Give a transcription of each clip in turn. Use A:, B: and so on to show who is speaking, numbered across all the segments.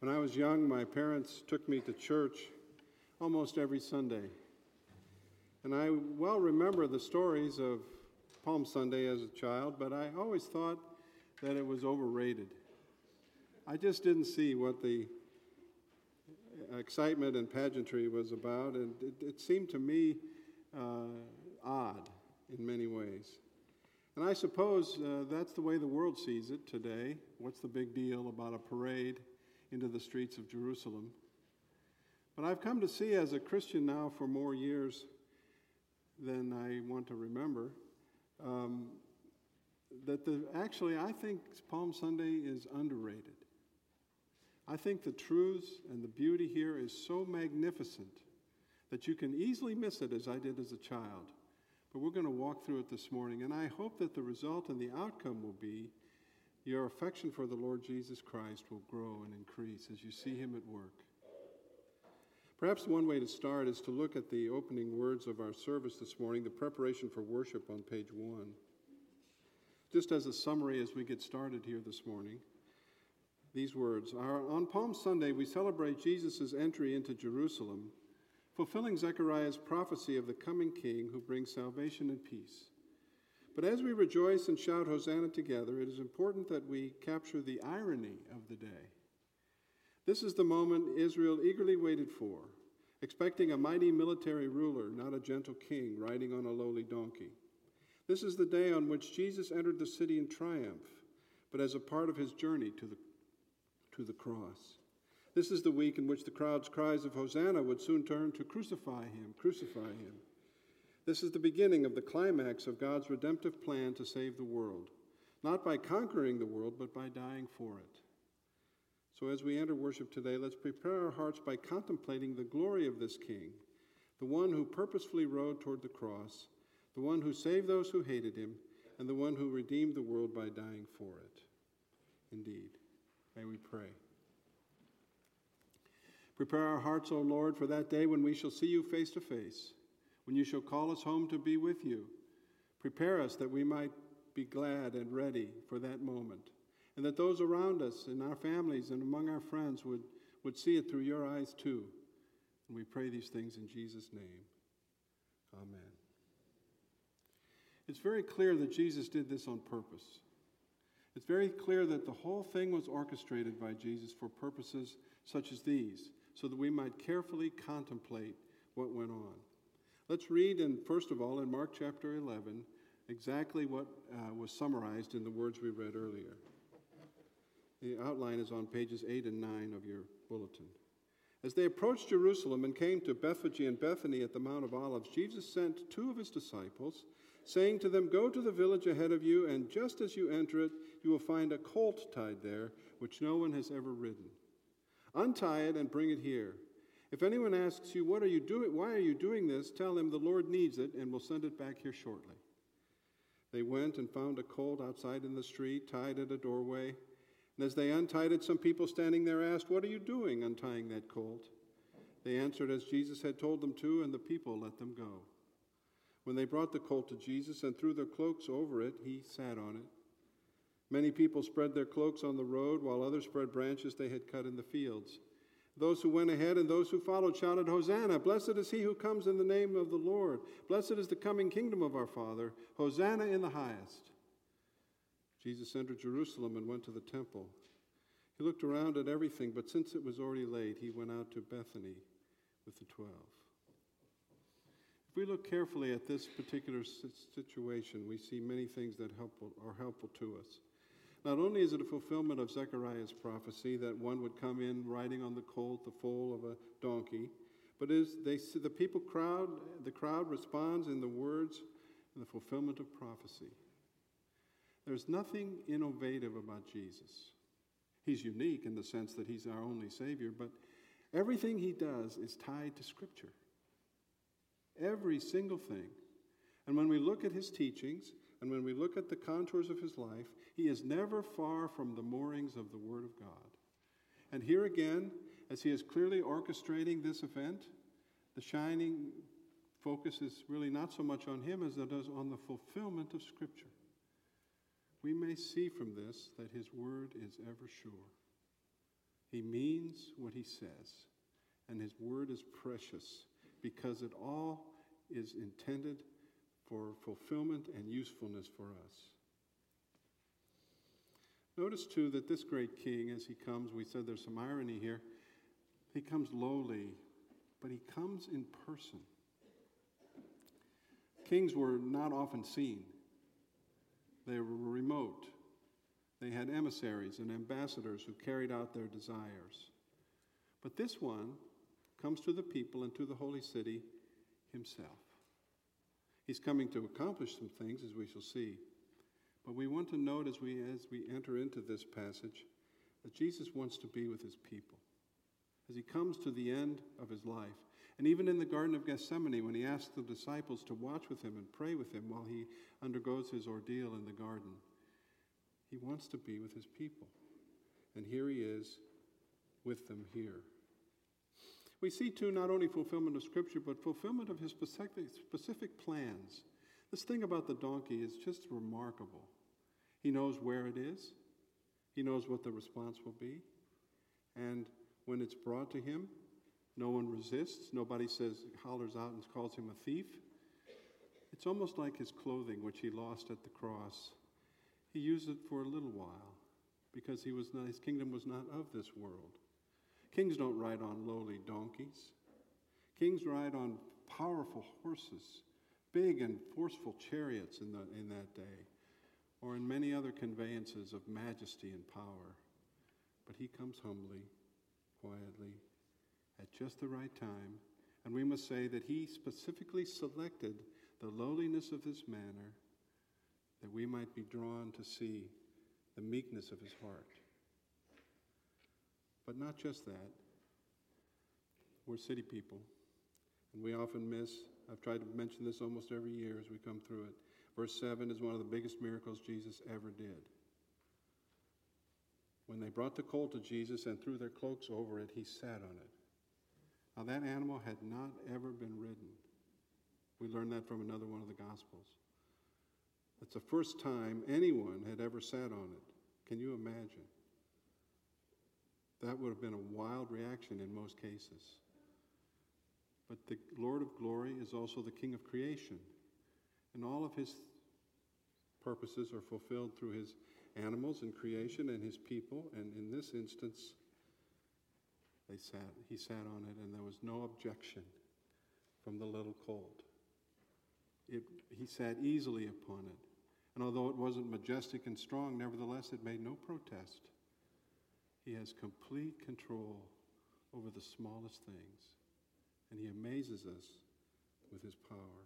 A: When I was young, my parents took me to church almost every Sunday. And I well remember the stories of Palm Sunday as a child, but I always thought that it was overrated. I just didn't see what the excitement and pageantry was about, and it, it seemed to me uh, odd in many ways. And I suppose uh, that's the way the world sees it today. What's the big deal about a parade into the streets of Jerusalem? But I've come to see as a Christian now for more years than I want to remember um, that the, actually I think Palm Sunday is underrated. I think the truths and the beauty here is so magnificent that you can easily miss it as I did as a child. But we're going to walk through it this morning, and I hope that the result and the outcome will be your affection for the Lord Jesus Christ will grow and increase as you see him at work. Perhaps one way to start is to look at the opening words of our service this morning, the preparation for worship on page one. Just as a summary as we get started here this morning, these words are On Palm Sunday, we celebrate Jesus' entry into Jerusalem, fulfilling Zechariah's prophecy of the coming king who brings salvation and peace. But as we rejoice and shout Hosanna together, it is important that we capture the irony of the day. This is the moment Israel eagerly waited for, expecting a mighty military ruler, not a gentle king riding on a lowly donkey. This is the day on which Jesus entered the city in triumph, but as a part of his journey to the, to the cross. This is the week in which the crowd's cries of Hosanna would soon turn to crucify him, crucify him. This is the beginning of the climax of God's redemptive plan to save the world, not by conquering the world, but by dying for it. So, as we enter worship today, let's prepare our hearts by contemplating the glory of this King, the one who purposefully rode toward the cross, the one who saved those who hated him, and the one who redeemed the world by dying for it. Indeed. May we pray. Prepare our hearts, O Lord, for that day when we shall see you face to face, when you shall call us home to be with you. Prepare us that we might be glad and ready for that moment and that those around us in our families and among our friends would, would see it through your eyes too. And we pray these things in Jesus' name. Amen. It's very clear that Jesus did this on purpose. It's very clear that the whole thing was orchestrated by Jesus for purposes such as these, so that we might carefully contemplate what went on. Let's read, in, first of all, in Mark chapter 11, exactly what uh, was summarized in the words we read earlier. The outline is on pages 8 and 9 of your bulletin. As they approached Jerusalem and came to Bethphage and Bethany at the Mount of Olives, Jesus sent two of his disciples, saying to them, Go to the village ahead of you, and just as you enter it, you will find a colt tied there, which no one has ever ridden. Untie it and bring it here. If anyone asks you, What are you doing? Why are you doing this? Tell him the Lord needs it, and will send it back here shortly. They went and found a colt outside in the street, tied at a doorway. And as they untied it, some people standing there asked, What are you doing untying that colt? They answered as Jesus had told them to, and the people let them go. When they brought the colt to Jesus and threw their cloaks over it, he sat on it. Many people spread their cloaks on the road, while others spread branches they had cut in the fields. Those who went ahead and those who followed shouted, Hosanna! Blessed is he who comes in the name of the Lord. Blessed is the coming kingdom of our Father. Hosanna in the highest. Jesus entered Jerusalem and went to the temple. He looked around at everything, but since it was already late, he went out to Bethany with the twelve. If we look carefully at this particular situation, we see many things that helpful, are helpful to us. Not only is it a fulfillment of Zechariah's prophecy that one would come in riding on the colt, the foal of a donkey, but is they see the people crowd the crowd responds in the words and the fulfillment of prophecy. There's nothing innovative about Jesus. He's unique in the sense that he's our only Savior, but everything he does is tied to Scripture. Every single thing. And when we look at his teachings and when we look at the contours of his life, he is never far from the moorings of the Word of God. And here again, as he is clearly orchestrating this event, the shining focus is really not so much on him as it is on the fulfillment of Scripture we may see from this that his word is ever sure. He means what he says, and his word is precious because it all is intended for fulfillment and usefulness for us. Notice, too, that this great king, as he comes, we said there's some irony here, he comes lowly, but he comes in person. Kings were not often seen, they were remote. They had emissaries and ambassadors who carried out their desires. But this one comes to the people and to the holy city himself. He's coming to accomplish some things, as we shall see. But we want to note as we, as we enter into this passage that Jesus wants to be with his people. As he comes to the end of his life, and even in the Garden of Gethsemane, when he asks the disciples to watch with him and pray with him while he undergoes his ordeal in the garden, he wants to be with his people. And here he is with them here. We see, too, not only fulfillment of Scripture, but fulfillment of his specific, specific plans. This thing about the donkey is just remarkable. He knows where it is, he knows what the response will be. And when it's brought to him, no one resists. Nobody says, hollers out and calls him a thief. It's almost like his clothing, which he lost at the cross. He used it for a little while because he was not, his kingdom was not of this world. Kings don't ride on lowly donkeys. Kings ride on powerful horses, big and forceful chariots in, the, in that day, or in many other conveyances of majesty and power. But he comes humbly, quietly, at just the right time. And we must say that he specifically selected the lowliness of his manner that we might be drawn to see the meekness of his heart. But not just that. We're city people, and we often miss. I've tried to mention this almost every year as we come through it. Verse 7 is one of the biggest miracles Jesus ever did. When they brought the colt to Jesus and threw their cloaks over it, he sat on it. Now, that animal had not ever been ridden. We learned that from another one of the Gospels. It's the first time anyone had ever sat on it. Can you imagine? That would have been a wild reaction in most cases. But the Lord of glory is also the King of creation. And all of his purposes are fulfilled through his animals and creation and his people. And in this instance, they sat, he sat on it, and there was no objection from the little colt. It, he sat easily upon it. And although it wasn't majestic and strong, nevertheless, it made no protest. He has complete control over the smallest things, and He amazes us with His power.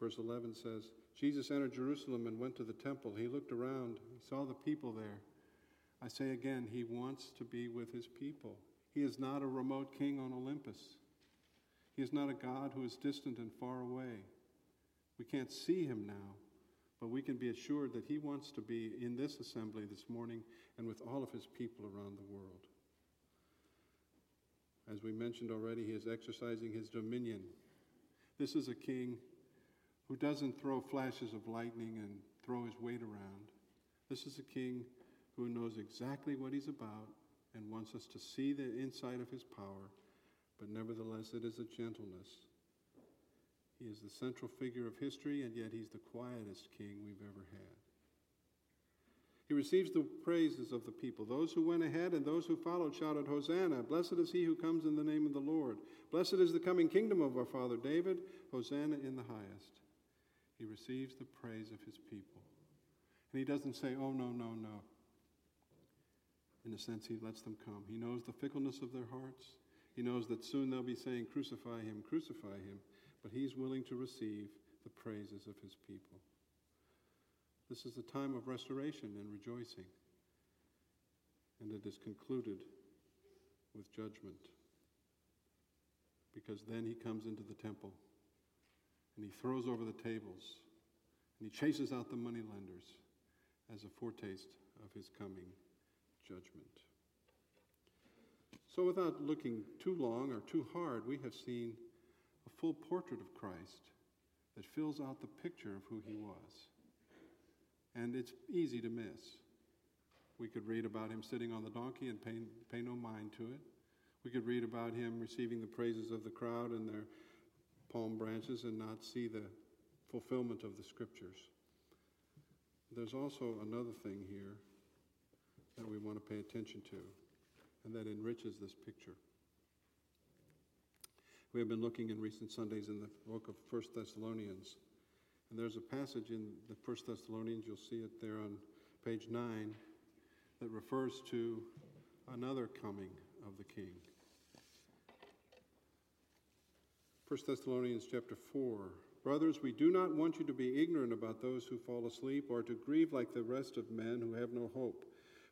A: Verse 11 says Jesus entered Jerusalem and went to the temple. He looked around, he saw the people there. I say again, He wants to be with His people. He is not a remote king on Olympus. He is not a God who is distant and far away. We can't see him now, but we can be assured that he wants to be in this assembly this morning and with all of his people around the world. As we mentioned already, he is exercising his dominion. This is a king who doesn't throw flashes of lightning and throw his weight around. This is a king who knows exactly what he's about and wants us to see the inside of his power, but nevertheless, it is a gentleness he is the central figure of history, and yet he's the quietest king we've ever had. He receives the praises of the people. Those who went ahead and those who followed shouted, Hosanna! Blessed is he who comes in the name of the Lord. Blessed is the coming kingdom of our father David. Hosanna in the highest. He receives the praise of his people. And he doesn't say, Oh, no, no, no. In a sense, he lets them come. He knows the fickleness of their hearts. He knows that soon they'll be saying, Crucify him, crucify him but he's willing to receive the praises of his people. This is the time of restoration and rejoicing, and it is concluded with judgment. Because then he comes into the temple and he throws over the tables and he chases out the moneylenders as a foretaste of his coming judgment. So, without looking too long or too hard, we have seen full portrait of Christ that fills out the picture of who he was. And it's easy to miss. We could read about him sitting on the donkey and pay, pay no mind to it. We could read about him receiving the praises of the crowd and their palm branches and not see the fulfillment of the scriptures. There's also another thing here that we want to pay attention to, and that enriches this picture. We have been looking in recent Sundays in the book of First Thessalonians, and there's a passage in the First Thessalonians, you'll see it there on page 9, that refers to another coming of the King. 1 Thessalonians chapter 4. Brothers, we do not want you to be ignorant about those who fall asleep or to grieve like the rest of men who have no hope.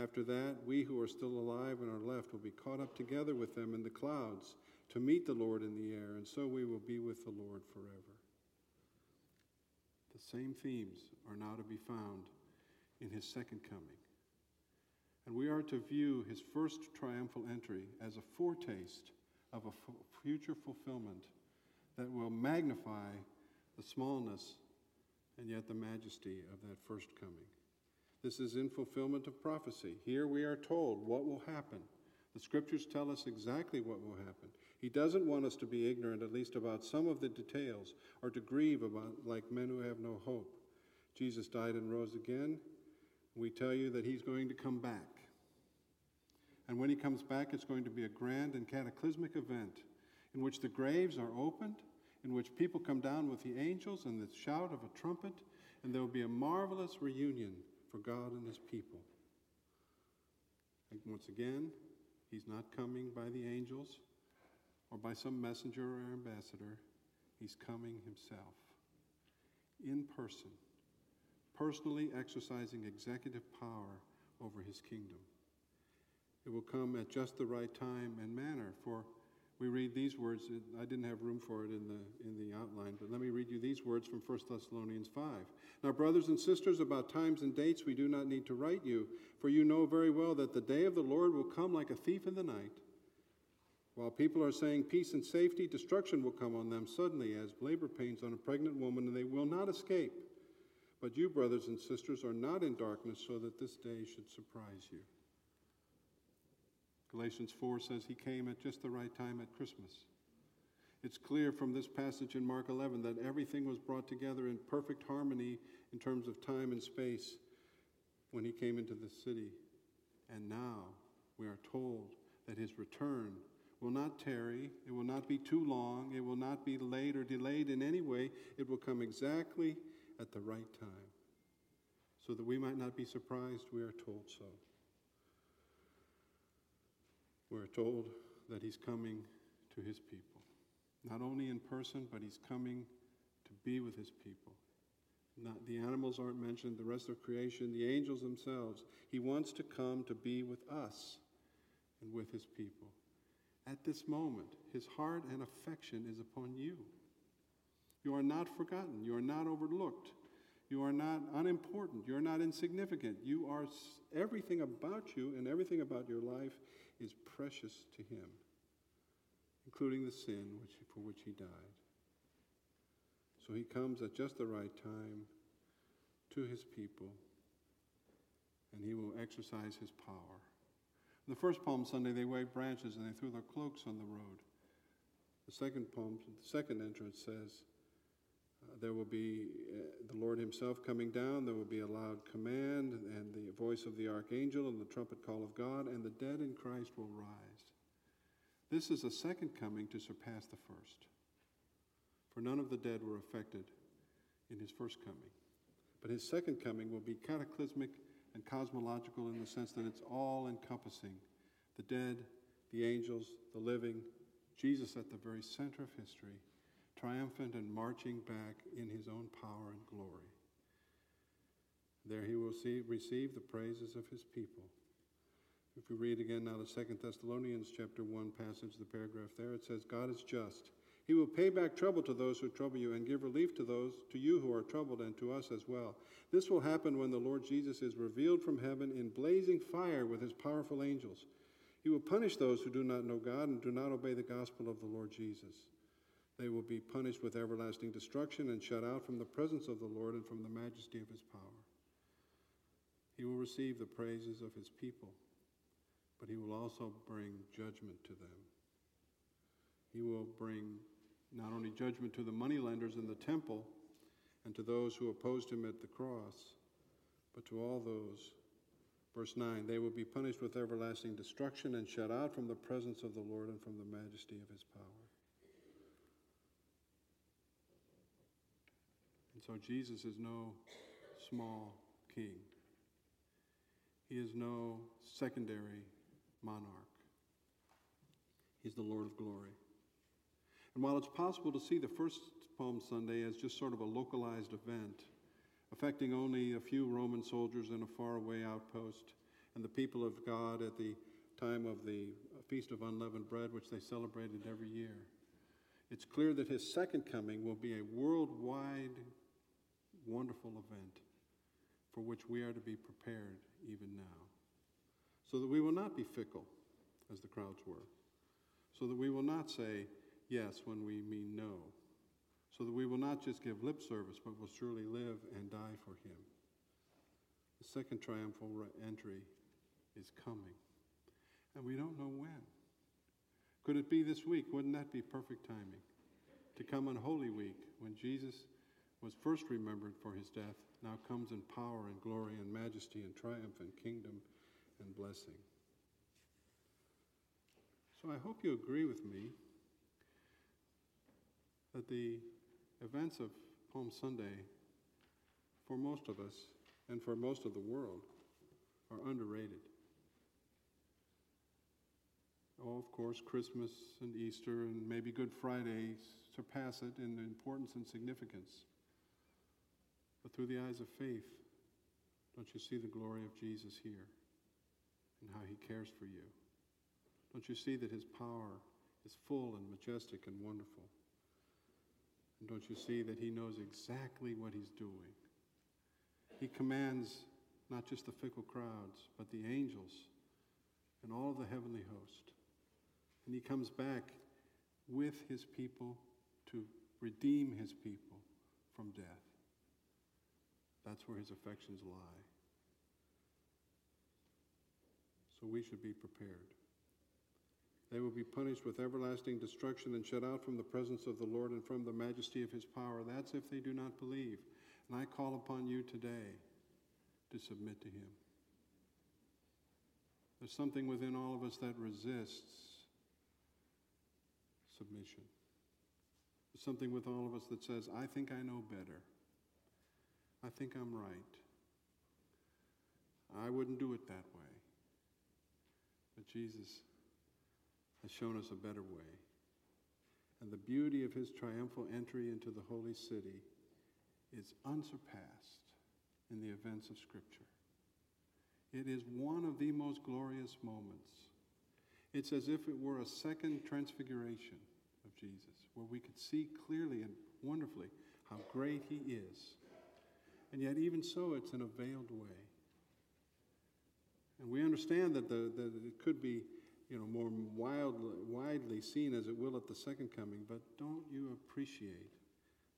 A: After that, we who are still alive and are left will be caught up together with them in the clouds to meet the Lord in the air, and so we will be with the Lord forever. The same themes are now to be found in his second coming. And we are to view his first triumphal entry as a foretaste of a future fulfillment that will magnify the smallness and yet the majesty of that first coming. This is in fulfillment of prophecy. Here we are told what will happen. The scriptures tell us exactly what will happen. He doesn't want us to be ignorant, at least about some of the details, or to grieve about like men who have no hope. Jesus died and rose again. We tell you that he's going to come back. And when he comes back, it's going to be a grand and cataclysmic event in which the graves are opened, in which people come down with the angels and the shout of a trumpet, and there will be a marvelous reunion for God and his people. And once again, he's not coming by the angels or by some messenger or ambassador. He's coming himself in person, personally exercising executive power over his kingdom. It will come at just the right time and manner for we read these words. I didn't have room for it in the, in the outline, but let me read you these words from 1 Thessalonians 5. Now, brothers and sisters, about times and dates we do not need to write you, for you know very well that the day of the Lord will come like a thief in the night. While people are saying peace and safety, destruction will come on them suddenly as labor pains on a pregnant woman, and they will not escape. But you, brothers and sisters, are not in darkness so that this day should surprise you. Galatians 4 says he came at just the right time at Christmas. It's clear from this passage in Mark 11 that everything was brought together in perfect harmony in terms of time and space when he came into the city. And now we are told that his return will not tarry, it will not be too long, it will not be late or delayed in any way. It will come exactly at the right time. So that we might not be surprised, we are told so. We're told that he's coming to his people. Not only in person, but he's coming to be with his people. Not, the animals aren't mentioned, the rest of creation, the angels themselves. He wants to come to be with us and with his people. At this moment, his heart and affection is upon you. You are not forgotten. You are not overlooked. You are not unimportant. You are not insignificant. You are everything about you and everything about your life is precious to him, including the sin which, for which he died. So he comes at just the right time to his people, and he will exercise his power. The first Palm Sunday, they waved branches and they threw their cloaks on the road. The second Palm, the second entrance says, there will be uh, the Lord Himself coming down. There will be a loud command and the voice of the archangel and the trumpet call of God, and the dead in Christ will rise. This is a second coming to surpass the first. For none of the dead were affected in His first coming. But His second coming will be cataclysmic and cosmological in the sense that it's all encompassing the dead, the angels, the living, Jesus at the very center of history triumphant and marching back in his own power and glory. There he will see, receive the praises of his people. If we read again now the Second Thessalonians chapter 1 passage, the paragraph there, it says, God is just. He will pay back trouble to those who trouble you and give relief to those to you who are troubled and to us as well. This will happen when the Lord Jesus is revealed from heaven in blazing fire with his powerful angels. He will punish those who do not know God and do not obey the gospel of the Lord Jesus. They will be punished with everlasting destruction and shut out from the presence of the Lord and from the majesty of his power. He will receive the praises of his people, but he will also bring judgment to them. He will bring not only judgment to the moneylenders in the temple and to those who opposed him at the cross, but to all those. Verse 9 they will be punished with everlasting destruction and shut out from the presence of the Lord and from the majesty of his power. So Jesus is no small king. He is no secondary monarch. He's the Lord of glory. And while it's possible to see the first Palm Sunday as just sort of a localized event, affecting only a few Roman soldiers in a faraway outpost and the people of God at the time of the Feast of Unleavened Bread, which they celebrated every year, it's clear that his second coming will be a worldwide, wonderful event for which we are to be prepared even now. So that we will not be fickle, as the crowds were. So that we will not say yes when we mean no. So that we will not just give lip service, but will surely live and die for him. The second triumphal entry is coming. And we don't know when. Could it be this week? Wouldn't that be perfect timing? To come on Holy Week when Jesus was first remembered for his death, now comes in power and glory and majesty and triumph and kingdom and blessing. So I hope you agree with me that the events of Palm Sunday, for most of us and for most of the world, are underrated. Oh, of course, Christmas and Easter and maybe Good Friday surpass it in importance and significance. But through the eyes of faith, don't you see the glory of Jesus here and how he cares for you? Don't you see that his power is full and majestic and wonderful? And don't you see that he knows exactly what he's doing? He commands not just the fickle crowds, but the angels and all of the heavenly host. And he comes back with his people to redeem his people from death. That's where his affections lie. So we should be prepared. They will be punished with everlasting destruction and shut out from the presence of the Lord and from the majesty of his power. That's if they do not believe. And I call upon you today to submit to him. There's something within all of us that resists submission. There's something with all of us that says, I think I know better. I think I'm right. I wouldn't do it that way. But Jesus has shown us a better way. And the beauty of his triumphal entry into the holy city is unsurpassed in the events of Scripture. It is one of the most glorious moments. It's as if it were a second transfiguration of Jesus, where we could see clearly and wonderfully how great he is and yet, even so, it's in a veiled way. And we understand that, the, that it could be you know, more wildly, widely seen as it will at the second coming, but don't you appreciate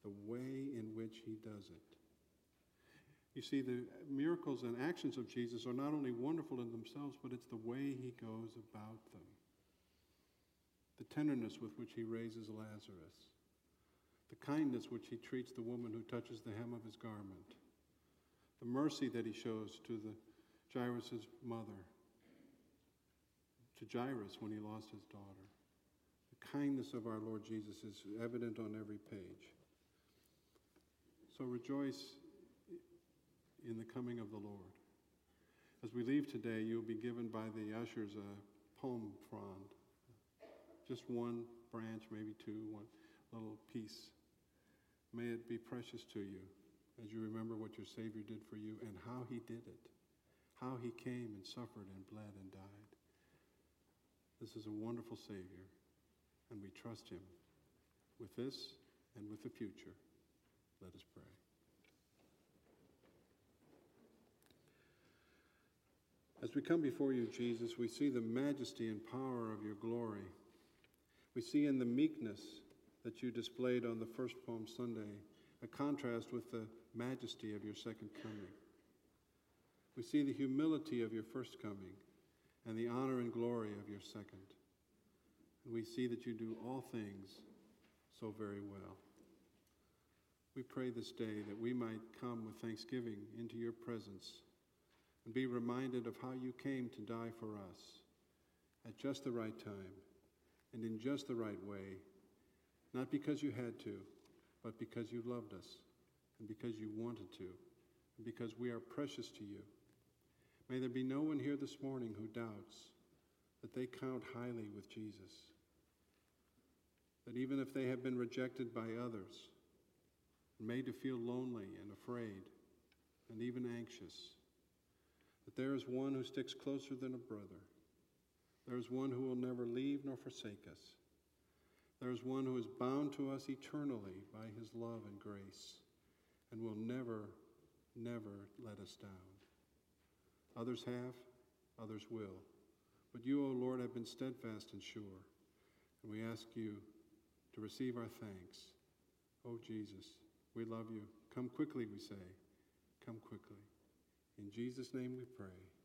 A: the way in which he does it? You see, the miracles and actions of Jesus are not only wonderful in themselves, but it's the way he goes about them. The tenderness with which he raises Lazarus, the kindness which he treats the woman who touches the hem of his garment, the mercy that he shows to the Jairus' mother, to Jairus when he lost his daughter. The kindness of our Lord Jesus is evident on every page. So rejoice in the coming of the Lord. As we leave today, you'll be given by the ushers a palm frond, just one branch, maybe two, one little piece. May it be precious to you as you remember what your Savior did for you and how he did it, how he came and suffered and bled and died. This is a wonderful Savior, and we trust him with this and with the future. Let us pray. As we come before you, Jesus, we see the majesty and power of your glory. We see in the meekness that you displayed on the first Palm Sunday a contrast with the majesty of your second coming. We see the humility of your first coming and the honor and glory of your second. And we see that you do all things so very well. We pray this day that we might come with thanksgiving into your presence and be reminded of how you came to die for us at just the right time and in just the right way, not because you had to, but because you loved us and because you wanted to and because we are precious to you. May there be no one here this morning who doubts that they count highly with Jesus. That even if they have been rejected by others, made to feel lonely and afraid and even anxious, that there is one who sticks closer than a brother. There is one who will never leave nor forsake us. There is one who is bound to us eternally by his love and grace and will never, never let us down. Others have, others will. But you, O Lord, have been steadfast and sure. And we ask you to receive our thanks. O Jesus, we love you. Come quickly, we say. Come quickly. In Jesus' name we pray.